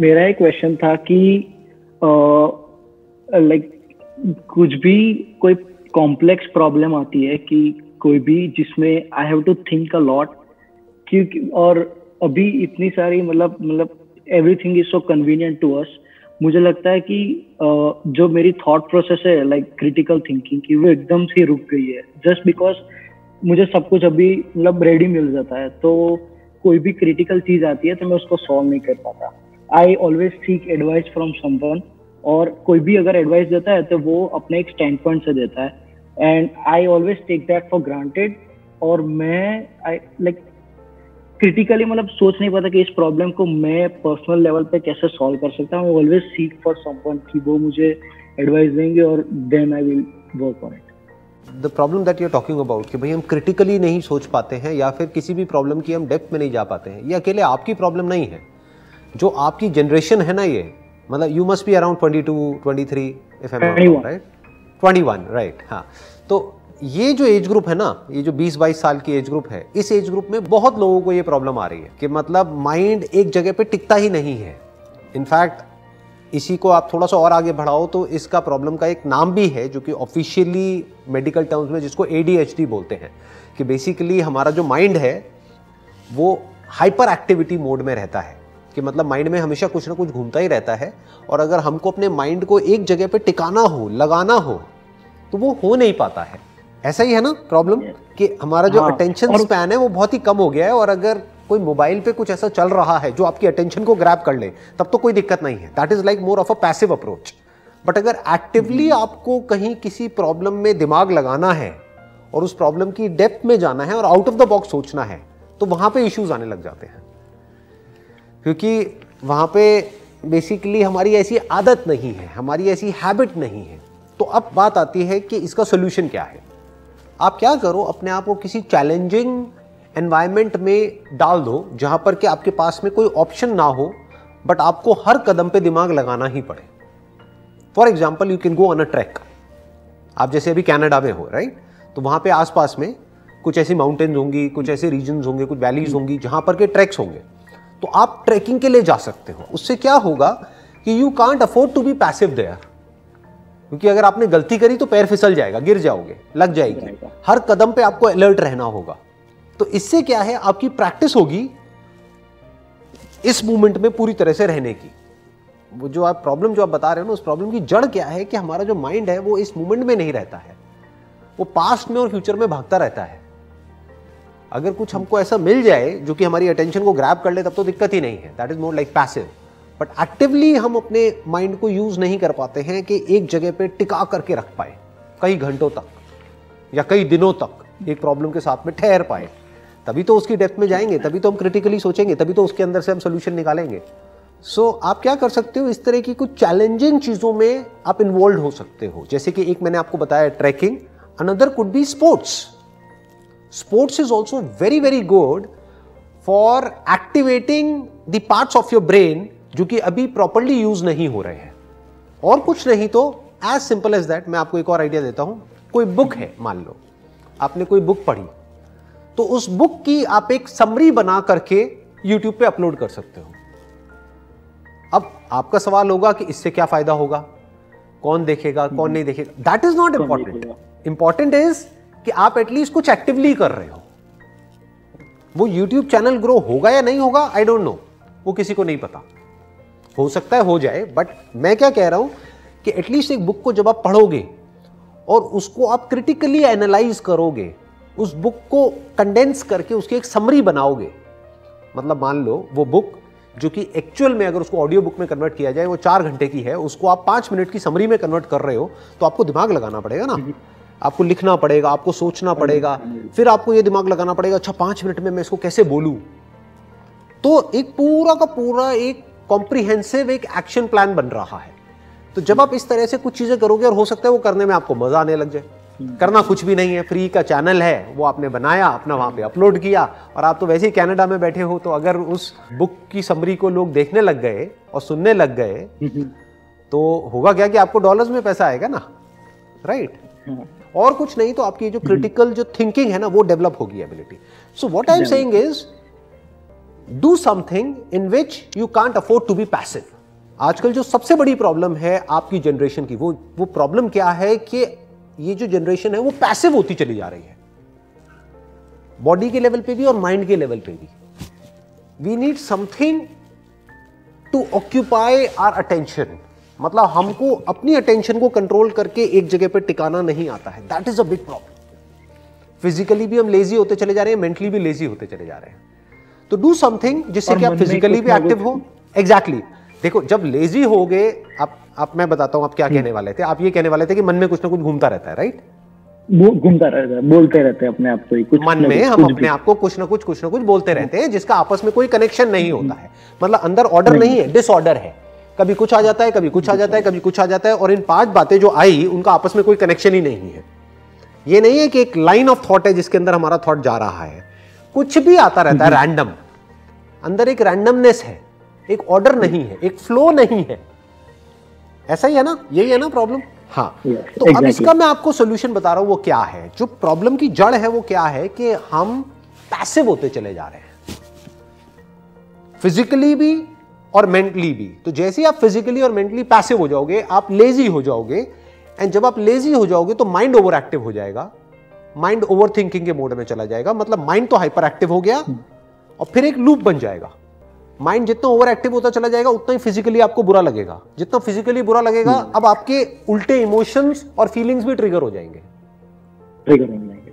मेरा एक क्वेश्चन था कि लाइक कुछ भी कोई कॉम्प्लेक्स प्रॉब्लम आती है कि कोई भी जिसमें I have to think a lot क्योंकि, और अभी इतनी सारी मतलब मतलब everything is so convenient to us मुझे लगता है कि जो मेरी थॉट प्रोसेस है लाइक क्रिटिकल थिंकिंग की, वो एकदम से रुक गई है। जस्ट बिकॉज़ मुझे सब कुछ अभी मतलब रेडी मिल जाता है तो कोई भी क्रिटिकल चीज़ आती है तो मैं उसको सॉल्व नहीं कर पाता। I always seek advice from someone और कोई भी अगर एडवाइस देता है तो वो अपने एक स्टैंड पॉइंट से देता है। And I always take that for granted और मैं आई लाइक क्रिटिकली मतलब सोच नहीं पाता कि इस प्रॉब्लम को मैं पर्सनल लेवल पे कैसे सॉल्व कर सकता हूँ। ऑलवेज सीक फॉर समवन कि वो मुझे एडवाइस देंगे और then I will work on it the problem that you talking about कि भाई हम क्रिटिकली नहीं सोच पाते हैं या फिर किसी भी प्रॉब्लम की हम डेप्थ में नहीं जा पाते हैं, ये अकेले आपकी प्रॉब्लम नहीं है। जो आपकी जनरेशन है ना ये मतलब you must be around twenty two twenty three if am right twenty one right हाँ। तो ये जो एज ग्रुप है ना ये जो 20-22 साल की एज ग्रुप है इस एज ग्रुप में बहुत लोगों को ये प्रॉब्लम आ रही है कि मतलब माइंड एक जगह पे टिकता ही नहीं है। इनफैक्ट इसी को आप थोड़ा सा और आगे बढ़ाओ तो इसका प्रॉब्लम का एक नाम भी है जो कि ऑफिशियली मेडिकल टर्म्स में जिसको ए बोलते हैं कि बेसिकली हमारा जो माइंड है वो हाइपर एक्टिविटी मोड में रहता है। कि मतलब माइंड में हमेशा कुछ ना कुछ घूमता ही रहता है और अगर हमको अपने माइंड को एक जगह पे टिकाना हो लगाना हो तो वो हो नहीं पाता है। ऐसा ही है ना प्रॉब्लम कि हमारा जो अटेंशन हाँ, स्पैन है वो बहुत ही कम हो गया है और अगर कोई मोबाइल पे कुछ ऐसा चल रहा है जो आपकी अटेंशन को ग्रैप कर ले तब तो कोई दिक्कत नहीं है। That is like more of a passive approach but अगर एक्टिवली hmm. आपको कहीं किसी प्रॉब्लम में दिमाग लगाना है और उस प्रॉब्लम की डेप्थ में जाना है और आउट ऑफ़ द बॉक्स सोचना है तो वहाँ पे इश्यूज़ आने लग जाते हैं। क्योंकि वहाँ पे बेसिकली हमारी ऐसी आदत नहीं है, हमारी ऐसी हैबिट नहीं है। तो अब बात आती है कि इसका सोल्यूशन क्या है। आप क्या करो, अपने आप को किसी चैलेंजिंग एनवायरमेंट में डाल दो, जहाँ पर कि आपके पास में कोई ऑप्शन ना हो बट आपको हर कदम पे दिमाग लगाना ही पड़े। For example you can go on a trek आप जैसे अभी कैनेडा में हो राइट तो वहाँ पे आसपास में कुछ ऐसी माउंटेन्स होंगी, कुछ ऐसे रीजन होंगे, कुछ वैलीज होंगी, जहाँ पर के ट्रैक्स होंगे। तो आप ट्रैकिंग के लिए जा सकते हो। उससे क्या होगा कि you can't afford to be passive there क्योंकि अगर आपने गलती करी तो पैर फिसल जाएगा गिर जाओगे लग जाएगी। हर कदम पे आपको अलर्ट रहना होगा। तो इससे क्या है आपकी प्रैक्टिस होगी इस मूवमेंट में पूरी तरह से रहने की। वो जो आप प्रॉब्लम जो आप बता रहे हो ना उस प्रॉब्लम की जड़ क्या है कि हमारा जो माइंड है वो इस मूवमेंट में नहीं रहता है। वो पास्ट में और फ्यूचर में भागता रहता है। अगर कुछ हमको ऐसा मिल जाए जो कि हमारी अटेंशन को ग्रैब कर ले तब तो दिक्कत ही नहीं है। That is more like passive but actively हम अपने माइंड को यूज़ नहीं कर पाते हैं कि एक जगह पे टिका करके रख पाए। कई घंटों तक या कई दिनों तक एक प्रॉब्लम के साथ में ठहर पाए। तभी तो उसकी डेप्थ में जाएँगे तभी तो हम क्रिटिकली सोचेंगे तभी तो उसके अंदर से हम सोल्यूशन निकालेंगे। सो so, आप क्या कर सकते हो? इस तरह की कुछ चैलेंजिंग चीज़ों में आप इन्वॉल्व हो सकते हो। जैसे कि एक मैंने आपको बताया trekking another could be sports sports is also very very good for activating the parts of your brain जो कि अभी प्रॉपरली यूज़ नहीं हो रहे हैं। और कुछ नहीं तो एज सिंपल एज दैट मैं आपको एक और आइडिया देता हूँ। कोई बुक है मान लो। आपने कोई बुक पढ़ी। तो उस बुक की आप एक समरी बना करके यूट्यूब पे अपलोड कर सकते हो। अब आपका सवाल होगा कि इससे क्या फ़ायदा होगा? कौन देखेगा कौन नहीं देखेगा? That is not important important is कि आप एटलीस्ट कुछ एक्टिवली कर रहे हो। वो यूट्यूब चैनल ग्रो होगा या नहीं होगा आई डोंट नो वो किसी को नहीं पता। हो सकता है हो जाए बट मैं क्या कह रहा हूँ कि एटलीस्ट एक बुक को जब आप पढ़ोगे और उसको आप क्रिटिकली एनालाइज करोगे, उस बुक को कंडेंस करके उसकी एक समरी बनाओगे। मतलब मान लो वो बुक जो कि एक्चुअल में अगर उसको ऑडियो बुक में कन्वर्ट किया जाए, वो चार घंटे की है, उसको आप पाँच मिनट की समरी में कन्वर्ट कर रहे हो तो आपको दिमाग लगाना पड़ेगा ना। आपको लिखना पड़ेगा आपको सोचना पड़ेगा। फिर आपको ये दिमाग लगाना पड़ेगा अच्छा पाँच मिनट में मैं इसको कैसे बोलूँ? तो एक पूरा का पूरा एक कॉम्प्रीहेंसिव एक एक्शन प्लान बन रहा है। तो जब आप इस तरह से कुछ चीज़ें करोगे और हो सकता है वो करने में आपको मज़ा आने लग जाए। करना कुछ भी नहीं है फ्री का चैनल है वो आपने बनाया अपना वहाँ पे अपलोड किया और आप तो वैसे ही कनाडा में बैठे हो तो अगर उस बुक की समरी को लोग देखने लग गए और सुनने लग गए तो होगा क्या कि आपको डॉलर्स में पैसा आएगा ना? राइट और कुछ नहीं तो आपकी जो क्रिटिकल जो थिंकिंग है ना वो डेवलप होगी ability so what I am saying is do something in which you can't afford to be passive आजकल जो सबसे बड़ी प्रॉब्लम है आपकी जनरेशन की वो वो प्रॉब्लम क्या है कि ये जो जनरेशन है वो पैसिव होती चली जा रही है। बॉडी के लेवल पे भी और माइंड के लेवल पे भी। We need something to occupy our attention मतलब हमको अपनी अटेंशन को कंट्रोल करके एक जगह पे टिकाना नहीं आता है। That is a big problem physically भी हम लेजी होते चले जा रहे हैं मेंटली भी लेजी होते चले जा रहे हैं। तो डू समथिंग जिससे कि आप फिजिकली भी एक्टिव हो। Exactly exactly. देखो जब लेजी हो गए आप आप मैं बताता हूँ आप क्या कहने वाले थे। आप ये कहने वाले थे कि मन में कुछ ना कुछ घूमता रहता है राइट घूमता रहता है बोलते रहते हैं अपने आप को कुछ मन में हम अपने आप को कुछ ना कुछ कुछ ना कुछ बोलते रहते हैं जिसका आपस में कोई कनेक्शन नहीं होता है। मतलब अंदर ऑर्डर नहीं। है डिसऑर्डर है। कभी कुछ आ जाता है कभी कुछ आ जाता है कभी कुछ आ जाता है और इन पाँच बातें जो आई उनका आपस में कोई कनेक्शन ही नहीं है। ये नहीं है कि एक लाइन ऑफ़ थॉट है जिसके अंदर हमारा थॉट जा रहा है। कुछ भी आता रहता है रैंडम अंदर एक रैंडमनेस है एक ऑर्डर नहीं है एक फ्लो नहीं है। ऐसा ही है ना? यही है ना प्रॉब्लम हाँ। Yes, तो exactly. अब इसका मैं आपको सोल्यूशन बता रहा हूँ वो क्या है? जो प्रॉब्लम की जड़ है वो क्या है कि हम पैसिव होते चले जा रहे हैं। फिजिकली भी और मेंटली भी। तो जैसे आप फिजिकली और मेंटली पैसिव हो जाओगे आप लेजी हो जाओगे एंड जब आप लेजी हो जाओगे तो माइंड ओवर एक्टिव हो जाएगा। माइंड ओवर थिंकिंग के मोड में चला जाएगा। मतलब माइंड तो हाइपर एक्टिव हो गया. और फिर एक लूप बन जाएगा। माइंड जितना ओवर एक्टिव होता चला जाएगा उतना ही फिजिकली आपको बुरा लगेगा। जितना फिजिकली बुरा लगेगा hmm. अब आपके उल्टे इमोशंस और फीलिंग्स भी ट्रिगर हो जाएँगे। ट्रिगर हो जाएँगे।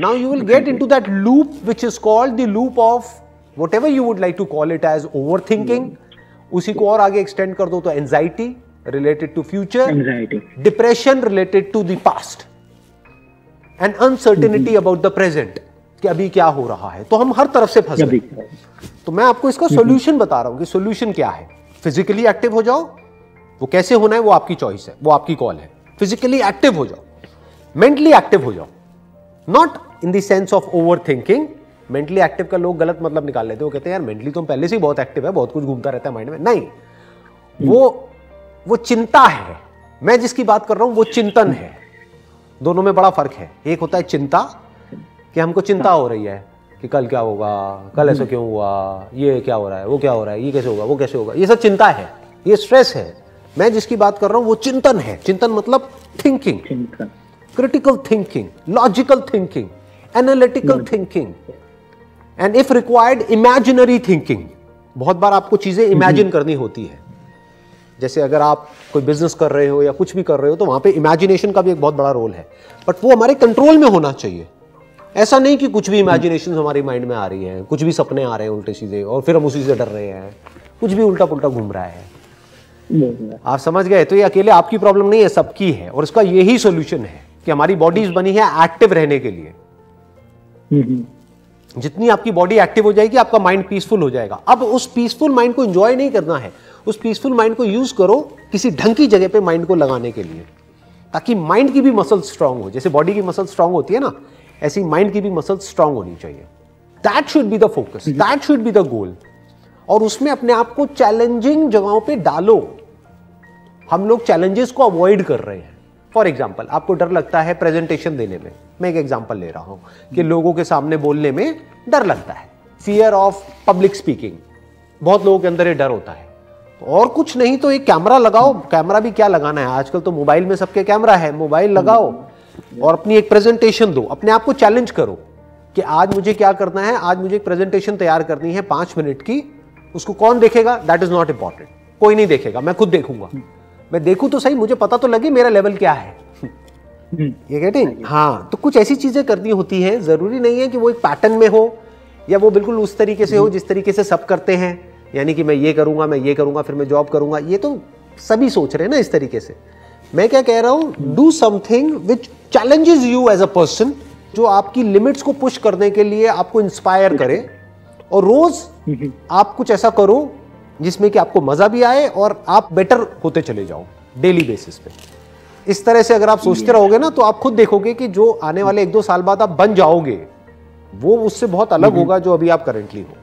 Now you will get into that loop which is called the loop of whatever you would like to call it as overthinking उसी को और आगे एक्सटेंड कर दो तो anxiety related to future depression related to the past and uncertainty about the present कि अभी क्या हो रहा है। तो हम हर तरफ़ से फंस गए। तो मैं आपको इसका सोल्यूशन बता रहा हूँ कि सोल्यूशन क्या है। फिजिकली एक्टिव हो जाओ। वो कैसे होना है वो आपकी चॉइस है। वो आपकी कॉल है। फिजिकली एक्टिव हो जाओ। मेंटली एक्टिव हो जाओ। Not in the sense of overthinking mentally active का लोग गलत मतलब निकाल लेते हैं। वो कहते हैं यार मेंटली तो हम पहले से ही बहुत एक्टिव है बहुत कुछ घूमता रहता है माइंड में। नहीं। वो वो चिंता है। मैं जिसकी बात कर रहा हूँ वो चिंतन है। दोनों में बड़ा फ़र्क है। एक होता है चिंता कि हमको चिंता हो रही है कि कल क्या होगा कल ऐसा क्यों हुआ ये क्या हो रहा है वो क्या हो रहा है ये कैसे होगा वो कैसे होगा ये सब चिंता है। ये स्ट्रेस है। मैं जिसकी बात कर रहा हूँ वो चिंतन है। चिंतन मतलब thinking critical thinking logical thinking analytical thinking and if required imaginary thinking बहुत बार आपको चीज़ें इमेजिन. करनी होती है। जैसे अगर आप कोई बिज़नेस कर रहे हो या कुछ भी कर रहे हो तो वहाँ पे इमेजिनेशन का भी एक बहुत बड़ा रोल है। बट वो हमारे कंट्रोल में होना चाहिए। ऐसा नहीं कि कुछ भी इमेजिनेशन हमारी माइंड में आ रही है कुछ भी सपने आ रहे हैं उल्टे सीधे और फिर हम उसी से डर रहे हैं। कुछ भी उल्टा पुल्टा घूम रहा है। आप समझ गए? तो ये अकेले आपकी प्रॉब्लम नहीं है सबकी है। और इसका यही सोल्यूशन है कि हमारी बॉडीज बनी है एक्टिव रहने के लिए। जितनी आपकी बॉडी एक्टिव हो जाएगी आपका माइंड पीसफुल हो जाएगा। अब उस पीसफुल माइंड को इंजॉय नहीं करना है। उस पीसफुल माइंड को यूज़ करो किसी ढंग की जगह पे माइंड को लगाने के लिए ताकि माइंड की भी मसल स्ट्रांग हो। जैसे बॉडी की मसल स्ट्रांग होती है ना ऐसी माइंड की भी मसल स्ट्रांग होनी चाहिए। That should be the focus that should be the goal और उसमें अपने आप को चैलेंजिंग जगहों पे डालो। हम लोग चैलेंजेस को अवॉइड कर रहे हैं। फॉर एग्ज़ाम्पल आपको डर लगता है प्रेजेंटेशन देने में। मैं एक एग्ज़ाम्पल ले रहा हूँ कि लोगों के सामने बोलने में डर लगता है। फियर ऑफ़ पब्लिक स्पीकिंग बहुत लोगों के अंदर ये डर होता है। और कुछ नहीं तो एक कैमरा लगाओ। कैमरा भी क्या लगाना है? आजकल तो मोबाइल में सबके कैमरा है। मोबाइल लगाओ और अपनी एक प्रेजेंटेशन दो। अपने आप को चैलेंज करो कि आज मुझे क्या करना है? आज मुझे एक प्रेजेंटेशन तैयार करनी है पाँच मिनट की। उसको कौन देखेगा? दैट इज़ नॉट इंपॉर्टेंट कोई नहीं देखेगा। मैं खुद देखूँगा। मैं देखूँ तो सही। मुझे पता तो लगे मेरा लेवल क्या है। ये कहते हैं हाँ तो कुछ ऐसी चीज़ें करनी होती है ज़रूरी नहीं है कि वो एक पैटर्न में हो या वो बिल्कुल उस तरीके से हो जिस तरीके से सब करते हैं यानी कि मैं ये करूँगा मैं ये करूँगा फिर मैं जॉब करूँगा ये तो सभी सोच रहे हैं ना इस तरीके से। मैं क्या कह रहा हूँ do something which challenges you as a person जो आपकी लिमिट्स को पुश करने के लिए आपको इंस्पायर करे और रोज आप कुछ ऐसा करो जिसमें कि आपको मज़ा भी आए और आप बेटर होते चले जाओ डेली बेसिस पे। इस तरह से अगर आप सोचते रहोगे ना तो आप खुद देखोगे कि जो आने वाले एक दो साल बाद आप बन जाओगे वो उससे बहुत अलग होगा जो अभी आप करेंटली हो।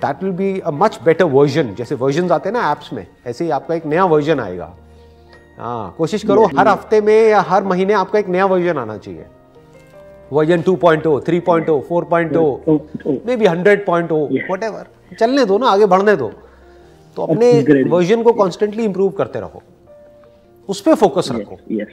That will be a much better version जैसे वर्जन आते हैं ना एप्स में ऐसे ही आपका एक नया वर्जन आएगा। हाँ कोशिश करो हर हफ़्ते में या हर महीने आपका एक नया वर्जन आना चाहिए। Version 2.0 3.0 4.0 maybe hundred point 100.0 whatever चलने दो ना आगे बढ़ने दो। तो अपने वर्जन को कॉन्स्टेंटली इंप्रूव करते रहो। उस पर फोकस रखो। yes